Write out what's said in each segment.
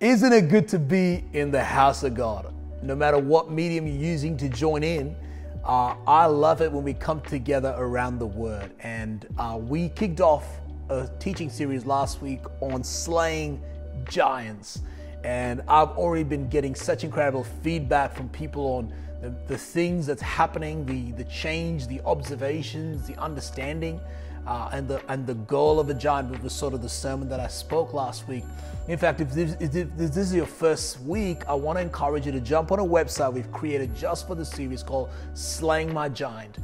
Isn't it good to be in the house of God? No matter what medium you're using to join in, uh, I love it when we come together around the Word. And uh, we kicked off a teaching series last week on slaying giants. And I've already been getting such incredible feedback from people on the, the things that's happening, the, the change, the observations, the understanding uh, and the and the goal of a giant was sort of the sermon that I spoke last week. In fact, if this, if this is your first week, I want to encourage you to jump on a website we've created just for the series called Slaying My Giant.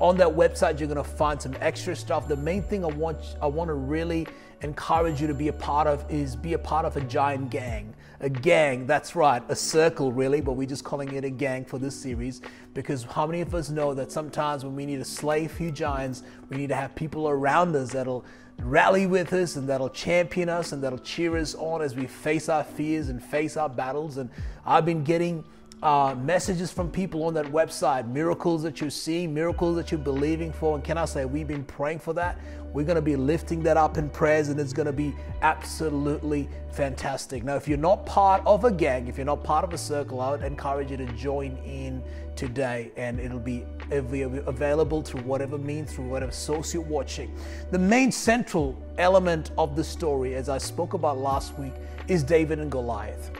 On that website, you're to find some extra stuff. The main thing I want I want to really encourage you to be a part of is be a part of a giant gang a gang. That's right, a circle really, but we're just calling it a gang for this series because how many of us know that sometimes when we need to slay a few giants, we need to have people around us that'll rally with us and that'll champion us and that'll cheer us on as we face our fears and face our battles. And I've been getting uh, messages from people on that website, miracles that you're seeing, miracles that you're believing for. And can I say, we've been praying for that. We're going to be lifting that up in prayers, and it's going to be absolutely fantastic. Now, if you're not part of a gang, if you're not part of a circle, I would encourage you to join in today, and it'll be available through whatever means, through whatever source you're watching. The main central element of the story, as I spoke about last week, is David and Goliath.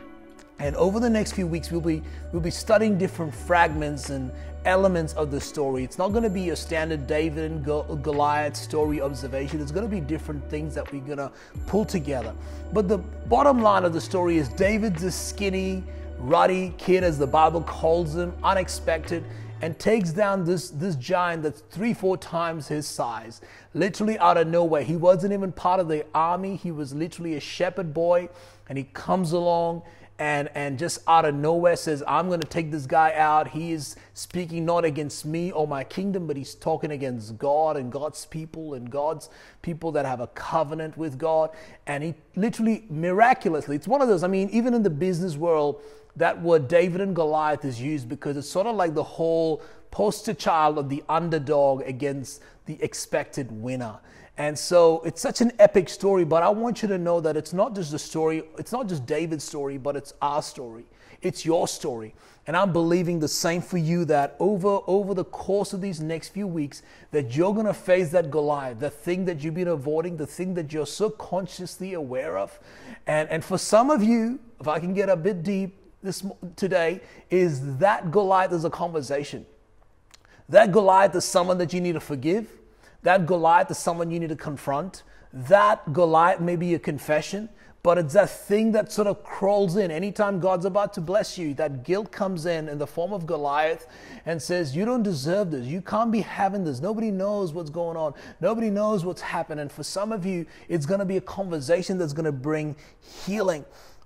And over the next few weeks, we'll be, we'll be studying different fragments and elements of the story. It's not going to be a standard David and Goliath story observation. It's going to be different things that we're going to pull together. But the bottom line of the story is David's a skinny, ruddy kid, as the Bible calls him, unexpected, and takes down this, this giant that's three, four times his size, literally out of nowhere. He wasn't even part of the army, he was literally a shepherd boy, and he comes along and and just out of nowhere says i'm going to take this guy out. He is speaking not against me or my kingdom but he's talking against god and god's people and god's people that have a covenant with god. And he literally miraculously it's one of those i mean even in the business world that word david and goliath is used because it's sort of like the whole poster child of the underdog against the expected winner and so it's such an epic story, but I want you to know that it's not just a story, it's not just David's story, but it's our story. It's your story. And I'm believing the same for you that over, over the course of these next few weeks, that you're gonna face that Goliath, the thing that you've been avoiding, the thing that you're so consciously aware of. And, and for some of you, if I can get a bit deep this today, is that Goliath is a conversation. That Goliath is someone that you need to forgive that Goliath is someone you need to confront. That Goliath may be a confession, but it's that thing that sort of crawls in. Anytime God's about to bless you, that guilt comes in in the form of Goliath and says, You don't deserve this. You can't be having this. Nobody knows what's going on. Nobody knows what's happening. For some of you, it's going to be a conversation that's going to bring healing.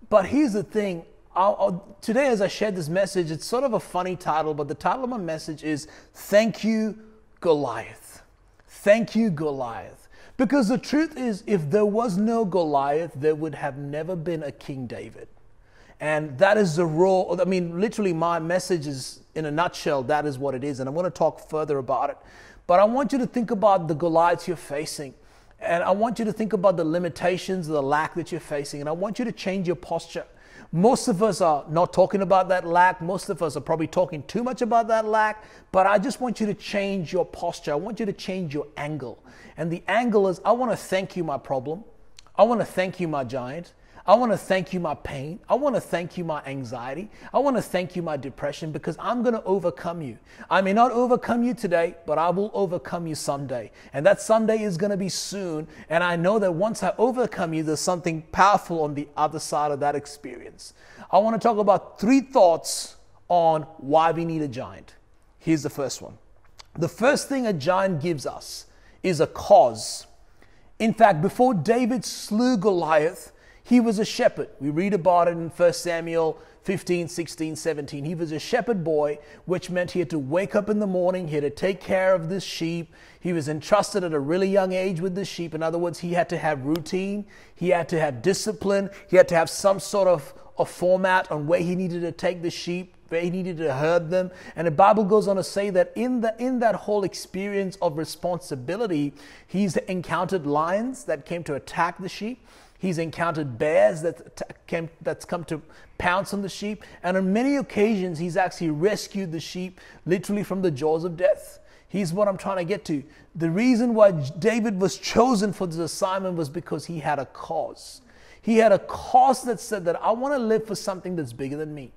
But here's the thing I'll, I'll, today, as I shared this message, it's sort of a funny title, but the title of my message is Thank You, Goliath. Thank you, Goliath. Because the truth is, if there was no Goliath, there would have never been a King David. And that is the raw, I mean, literally, my message is in a nutshell, that is what it is. And I'm going to talk further about it. But I want you to think about the Goliaths you're facing. And I want you to think about the limitations, the lack that you're facing. And I want you to change your posture. Most of us are not talking about that lack. Most of us are probably talking too much about that lack. But I just want you to change your posture. I want you to change your angle. And the angle is I want to thank you, my problem. I want to thank you, my giant. I want to thank you my pain. I want to thank you my anxiety. I want to thank you my depression because I'm going to overcome you. I may not overcome you today, but I will overcome you someday. And that someday is going to be soon. And I know that once I overcome you, there's something powerful on the other side of that experience. I want to talk about three thoughts on why we need a giant. Here's the first one. The first thing a giant gives us is a cause. In fact, before David slew Goliath, he was a shepherd. We read about it in 1 Samuel 15, 16, 17. He was a shepherd boy, which meant he had to wake up in the morning, he had to take care of this sheep. He was entrusted at a really young age with the sheep. In other words, he had to have routine, he had to have discipline, he had to have some sort of a format on where he needed to take the sheep, where he needed to herd them. And the Bible goes on to say that in, the, in that whole experience of responsibility, he's encountered lions that came to attack the sheep. He's encountered bears that came, that's come to pounce on the sheep. And on many occasions, he's actually rescued the sheep literally from the jaws of death. Here's what I'm trying to get to. The reason why David was chosen for this assignment was because he had a cause. He had a cause that said that I want to live for something that's bigger than me.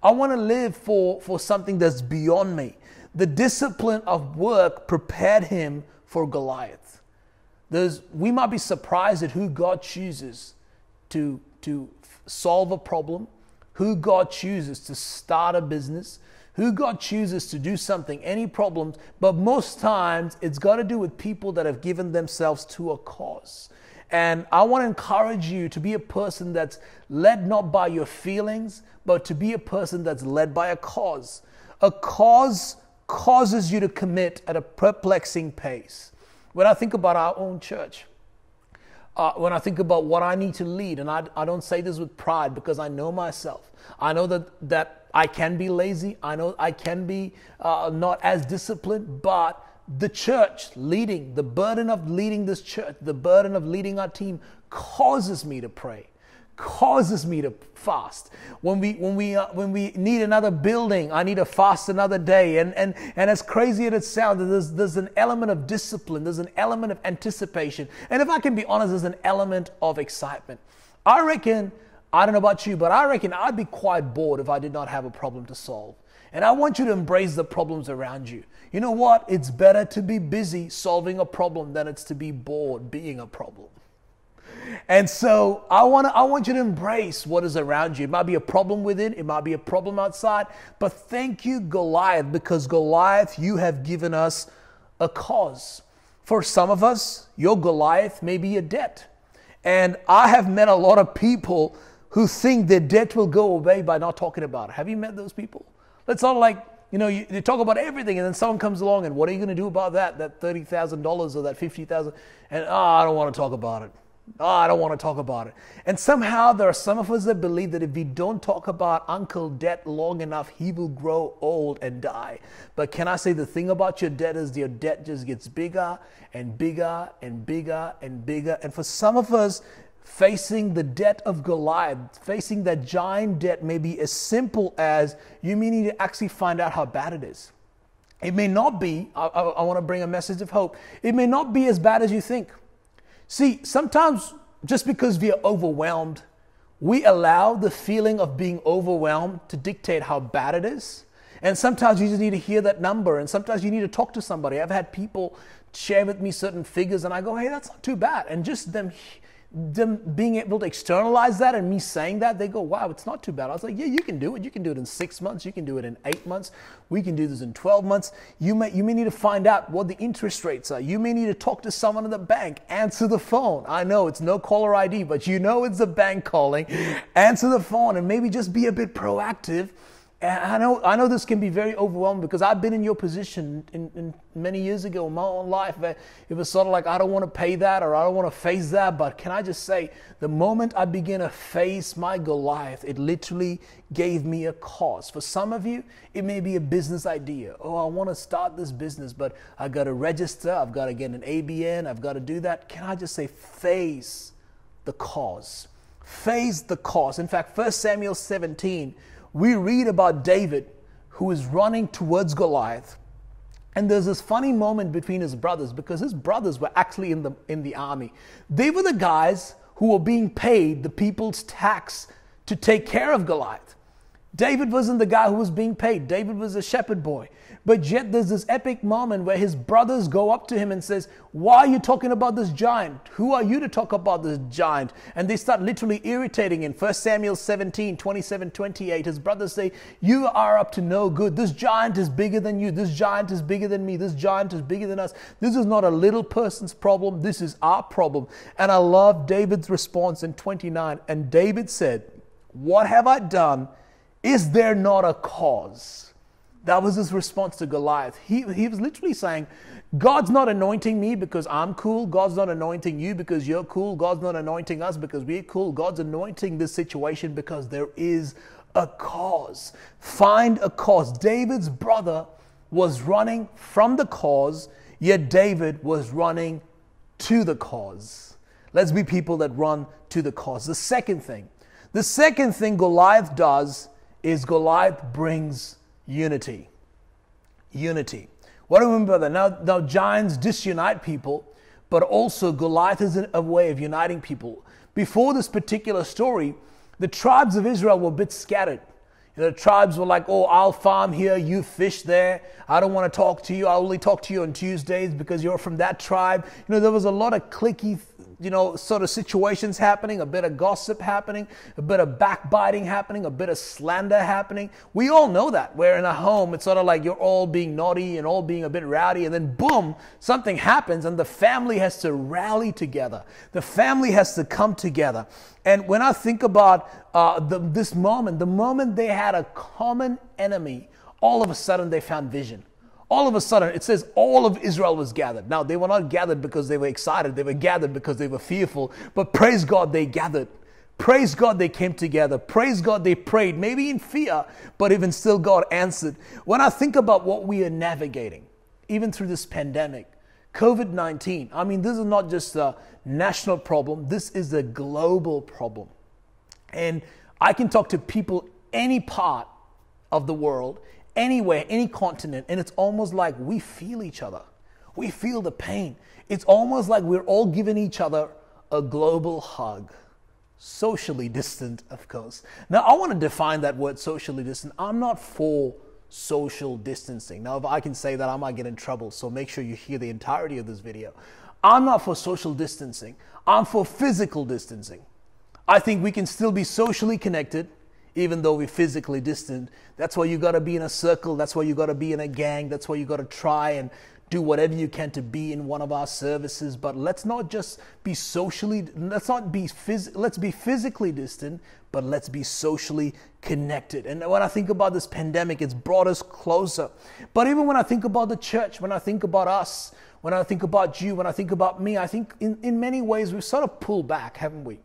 I want to live for, for something that's beyond me. The discipline of work prepared him for Goliath. There's, we might be surprised at who God chooses to, to solve a problem, who God chooses to start a business, who God chooses to do something, any problems, but most times it's got to do with people that have given themselves to a cause. And I want to encourage you to be a person that's led not by your feelings, but to be a person that's led by a cause. A cause causes you to commit at a perplexing pace. When I think about our own church, uh, when I think about what I need to lead, and I, I don't say this with pride because I know myself. I know that, that I can be lazy. I know I can be uh, not as disciplined, but the church leading, the burden of leading this church, the burden of leading our team causes me to pray causes me to fast. When we when we uh, when we need another building, I need to fast another day. And and and as crazy as it sounds, there's there's an element of discipline. There's an element of anticipation. And if I can be honest, there's an element of excitement. I reckon I don't know about you, but I reckon I'd be quite bored if I did not have a problem to solve. And I want you to embrace the problems around you. You know what? It's better to be busy solving a problem than it's to be bored being a problem. And so I want I want you to embrace what is around you. It might be a problem within, it might be a problem outside, but thank you Goliath because Goliath you have given us a cause. For some of us, your Goliath may be a debt. And I have met a lot of people who think their debt will go away by not talking about it. Have you met those people? It's not like, you know, you, you talk about everything and then someone comes along and what are you going to do about that, that $30,000 or that 50000 And, oh, I don't want to talk about it. Oh, I don't want to talk about it. And somehow there are some of us that believe that if we don't talk about Uncle Debt long enough, he will grow old and die. But can I say the thing about your debt is your debt just gets bigger and bigger and bigger and bigger. And for some of us, facing the debt of Goliath, facing that giant debt may be as simple as you may need to actually find out how bad it is. It may not be, I, I, I want to bring a message of hope. It may not be as bad as you think. See, sometimes just because we are overwhelmed, we allow the feeling of being overwhelmed to dictate how bad it is. And sometimes you just need to hear that number, and sometimes you need to talk to somebody. I've had people share with me certain figures, and I go, hey, that's not too bad. And just them them being able to externalize that and me saying that, they go, wow, it's not too bad. I was like, yeah, you can do it. You can do it in six months. You can do it in eight months. We can do this in 12 months. You may, you may need to find out what the interest rates are. You may need to talk to someone in the bank. Answer the phone. I know it's no caller ID, but you know it's the bank calling. Answer the phone and maybe just be a bit proactive and I know, I know this can be very overwhelming because I've been in your position in, in many years ago in my own life. It was sort of like, I don't want to pay that or I don't want to face that. But can I just say, the moment I begin to face my Goliath, it literally gave me a cause. For some of you, it may be a business idea. Oh, I want to start this business, but I got to register, I've got to get an ABN, I've got to do that. Can I just say, face the cause? Face the cause. In fact, 1 Samuel 17 we read about David who is running towards Goliath. And there's this funny moment between his brothers because his brothers were actually in the, in the army. They were the guys who were being paid the people's tax to take care of Goliath. David wasn't the guy who was being paid. David was a shepherd boy. But yet there's this epic moment where his brothers go up to him and says, "Why are you talking about this giant? Who are you to talk about this giant?" And they start literally irritating him. 1 Samuel 17, 27, 28. His brothers say, "You are up to no good. This giant is bigger than you. This giant is bigger than me. This giant is bigger than us. This is not a little person's problem. This is our problem." And I love David's response in 29. And David said, "What have I done? Is there not a cause?" That was his response to Goliath. He, he was literally saying, God's not anointing me because I'm cool. God's not anointing you because you're cool. God's not anointing us because we're cool. God's anointing this situation because there is a cause. Find a cause. David's brother was running from the cause, yet David was running to the cause. Let's be people that run to the cause. The second thing, the second thing Goliath does is Goliath brings unity. Unity. What do I mean by that? Now, now giants disunite people, but also Goliath is a way of uniting people. Before this particular story, the tribes of Israel were a bit scattered. You know, the tribes were like, oh, I'll farm here, you fish there. I don't want to talk to you. I'll only talk to you on Tuesdays because you're from that tribe. You know, there was a lot of cliquey you know, sort of situations happening, a bit of gossip happening, a bit of backbiting happening, a bit of slander happening. We all know that. We're in a home, it's sort of like you're all being naughty and all being a bit rowdy, and then boom, something happens, and the family has to rally together. The family has to come together. And when I think about uh, the, this moment, the moment they had a common enemy, all of a sudden they found vision all of a sudden it says all of Israel was gathered. Now, they were not gathered because they were excited, they were gathered because they were fearful, but praise God, they gathered. Praise God, they came together. Praise God, they prayed, maybe in fear, but even still, God answered. When I think about what we are navigating, even through this pandemic, COVID 19, I mean, this is not just a national problem, this is a global problem. And I can talk to people any part of the world, anywhere, any continent, and it's almost like we feel each other. We feel the pain. It's almost like we're all giving each other a global hug. Socially distant, of course. Now, I want to define that word socially distant. I'm not for social distancing. Now, if I can say that, I might get in trouble, so make sure you hear the entirety of this video. I'm not for social distancing, I'm for physical distancing. I think we can still be socially connected even though we're physically distant. That's why you got to be in a circle. That's why you got to be in a gang. That's why you got to try and do whatever you can to be in one of our services. But let's not just be socially, let's not be, phys- let's be physically distant, but let's be socially connected. And when I think about this pandemic, it's brought us closer. But even when I think about the church, when I think about us, when I think about you, when I think about me, I think in, in many ways we've sort of pulled back, haven't we?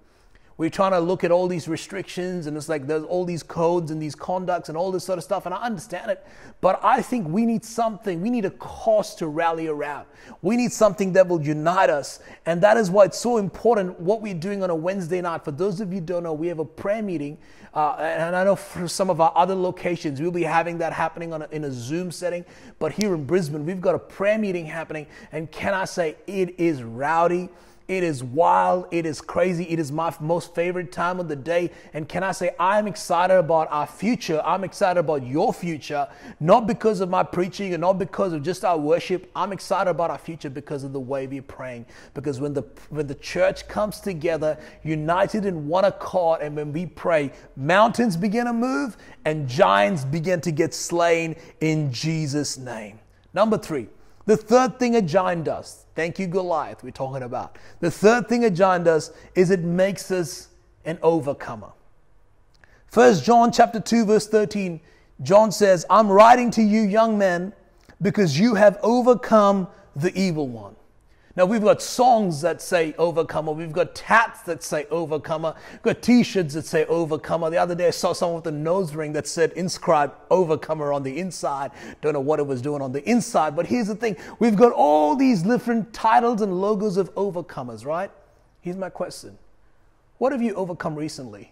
We're trying to look at all these restrictions and it's like there's all these codes and these conducts and all this sort of stuff and i understand it. But i think we need something. We need a cause to rally around. We need something that will unite us and that is why it's so important what we're doing on a wednesday night. For those of you don't know we have a prayer meeting uh, and i know for some of our other locations we'll be having that happening a, in a zoom setting. But here in brisbane we've got a prayer meeting happening and can i say it is rowdy it is wild. It is crazy. It is my most favorite time of the day. And can I say, I'm excited about our future. I'm excited about your future, not because of my preaching and not because of just our worship. I'm excited about our future because of the way we're praying. Because when the, when the church comes together, united in one accord, and when we pray, mountains begin to move and giants begin to get slain in Jesus' name. Number three, the third thing a giant does, thank you, Goliath, we're talking about. The third thing a giant does is it makes us an overcomer. First John chapter 2, verse 13, John says, I'm writing to you, young men, because you have overcome the evil one. Now we've got songs that say overcomer. We've got tats that say overcomer. We've got t-shirts that say overcomer. The other day I saw someone with a nose ring that said inscribed overcomer on the inside. Don't know what it was doing on the inside, but here's the thing. We've got all these different titles and logos of overcomers, right? Here's my question. What have you overcome recently?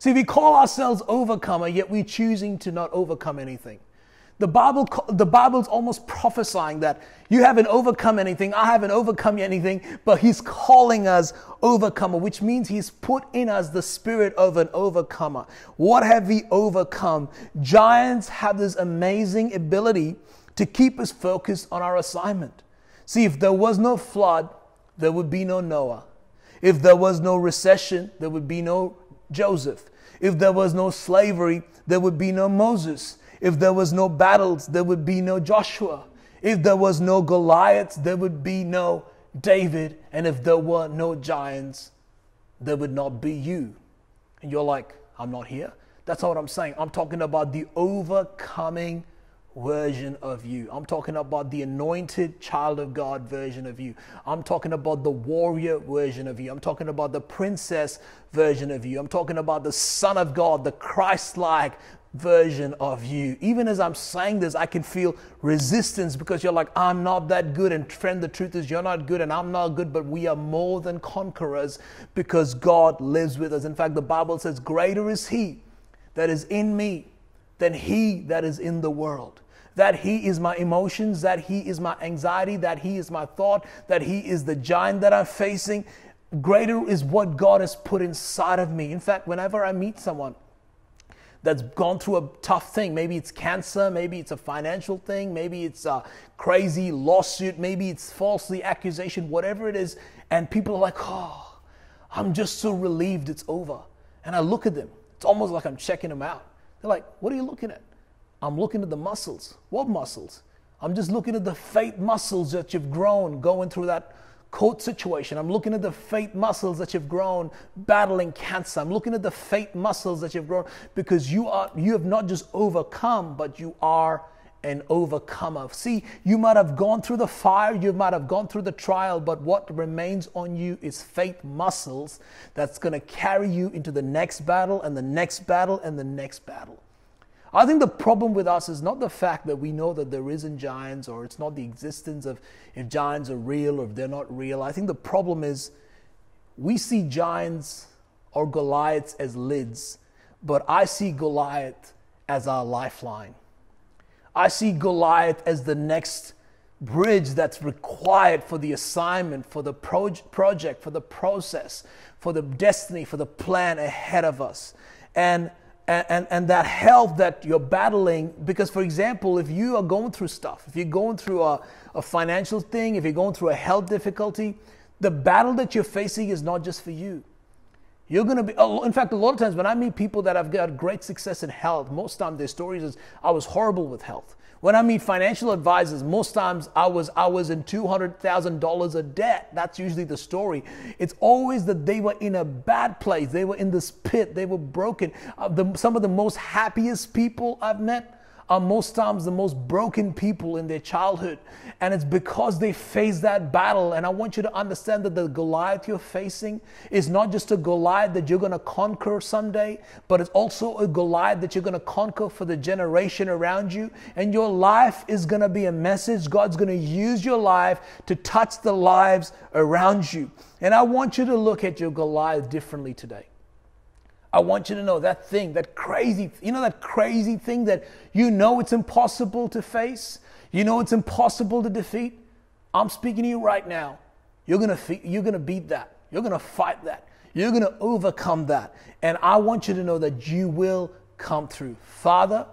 See, we call ourselves overcomer, yet we're choosing to not overcome anything. The Bible, the Bible's almost prophesying that you haven't overcome anything, I haven't overcome anything, but He's calling us overcomer, which means He's put in us the spirit of an overcomer. What have we overcome? Giants have this amazing ability to keep us focused on our assignment. See, if there was no flood, there would be no Noah. If there was no recession, there would be no Joseph. If there was no slavery, there would be no Moses. If there was no battles, there would be no Joshua. If there was no Goliaths, there would be no David. And if there were no giants, there would not be you. And you're like, I'm not here. That's not what I'm saying. I'm talking about the overcoming version of you. I'm talking about the anointed child of God version of you. I'm talking about the warrior version of you. I'm talking about the princess version of you. I'm talking about the son of God, the Christ like version of you. Even as I'm saying this, I can feel resistance because you're like, I'm not that good. And friend, the truth is, you're not good and I'm not good, but we are more than conquerors because God lives with us. In fact, the Bible says, Greater is He that is in me than He that is in the world. That He is my emotions, that He is my anxiety, that He is my thought, that He is the giant that I'm facing. Greater is what God has put inside of me. In fact, whenever I meet someone, that's gone through a tough thing. Maybe it's cancer, maybe it's a financial thing, maybe it's a crazy lawsuit, maybe it's falsely accusation, whatever it is. And people are like, oh, I'm just so relieved it's over. And I look at them. It's almost like I'm checking them out. They're like, what are you looking at? I'm looking at the muscles. What muscles? I'm just looking at the faith muscles that you've grown going through that court situation. I'm looking at the faith muscles that you've grown battling cancer. I'm looking at the faith muscles that you've grown because you are you have not just overcome, but you are an overcomer. See, you might have gone through the fire, you might have gone through the trial, but what remains on you is faith muscles that's going to carry you into the next battle and the next battle and the next battle. I think the problem with us is not the fact that we know that there isn't giants or it's not the existence of if giants are real or if they're not real. I think the problem is we see giants or Goliaths as lids, but I see Goliath as our lifeline. I see Goliath as the next bridge that's required for the assignment, for the project, for the process, for the destiny, for the plan ahead of us. And and, and, and, that health that you're battling. Because, for example, if you are going through stuff, if you're going through a, a financial thing, if you're going through a health difficulty, the battle that you're facing is not just for you. You're going to be, in fact, a lot of times when I meet people that have got great success in health, most time their stories is, I was horrible with health. When I meet financial advisors, most times I was I was in two hundred thousand dollars of debt. That's usually the story. It's always that they were in a bad place. They were in this pit. They were broken. Uh, the, some of the most happiest people I've met are most times the most broken people in their childhood. And it's because they face that battle. And I want you to understand that the Goliath you're facing is not just a Goliath that you're going to conquer someday, but it's also a Goliath that you're going to conquer for the generation around you. And your life is going to be a message. God's going to use your life to touch the lives around you. And I want you to look at your Goliath differently today. I want you to know that thing, that crazy, you know, that crazy thing that you know it's impossible to face, you know it's impossible to defeat. I'm speaking to you right now. You're gonna, you're gonna beat that. You're gonna fight that. You're gonna overcome that. And I want you to know that you will come through. Father,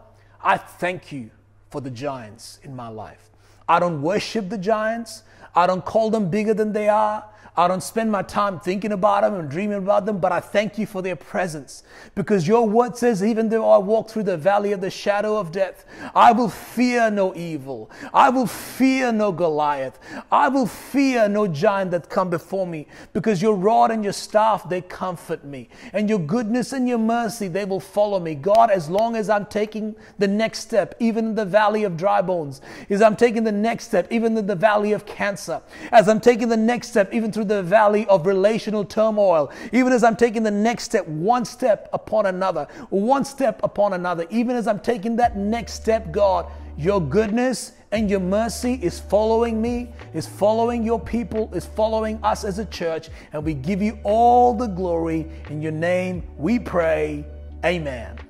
I thank you for the giants in my life. I don't worship the giants. I don't call them bigger than they are. I don't spend my time thinking about them and dreaming about them, but I thank you for their presence because your word says, even though I walk through the valley of the shadow of death, I will fear no evil. I will fear no Goliath. I will fear no giant that come before me because your rod and your staff, they comfort me. And your goodness and your mercy, they will follow me. God, as long as I'm taking the next step, even in the valley of dry bones, as I'm taking the next step, even in the valley of cancer, as I'm taking the next step, even through the valley of relational turmoil, even as I'm taking the next step, one step upon another, one step upon another, even as I'm taking that next step, God, your goodness and your mercy is following me, is following your people, is following us as a church, and we give you all the glory. In your name we pray. Amen.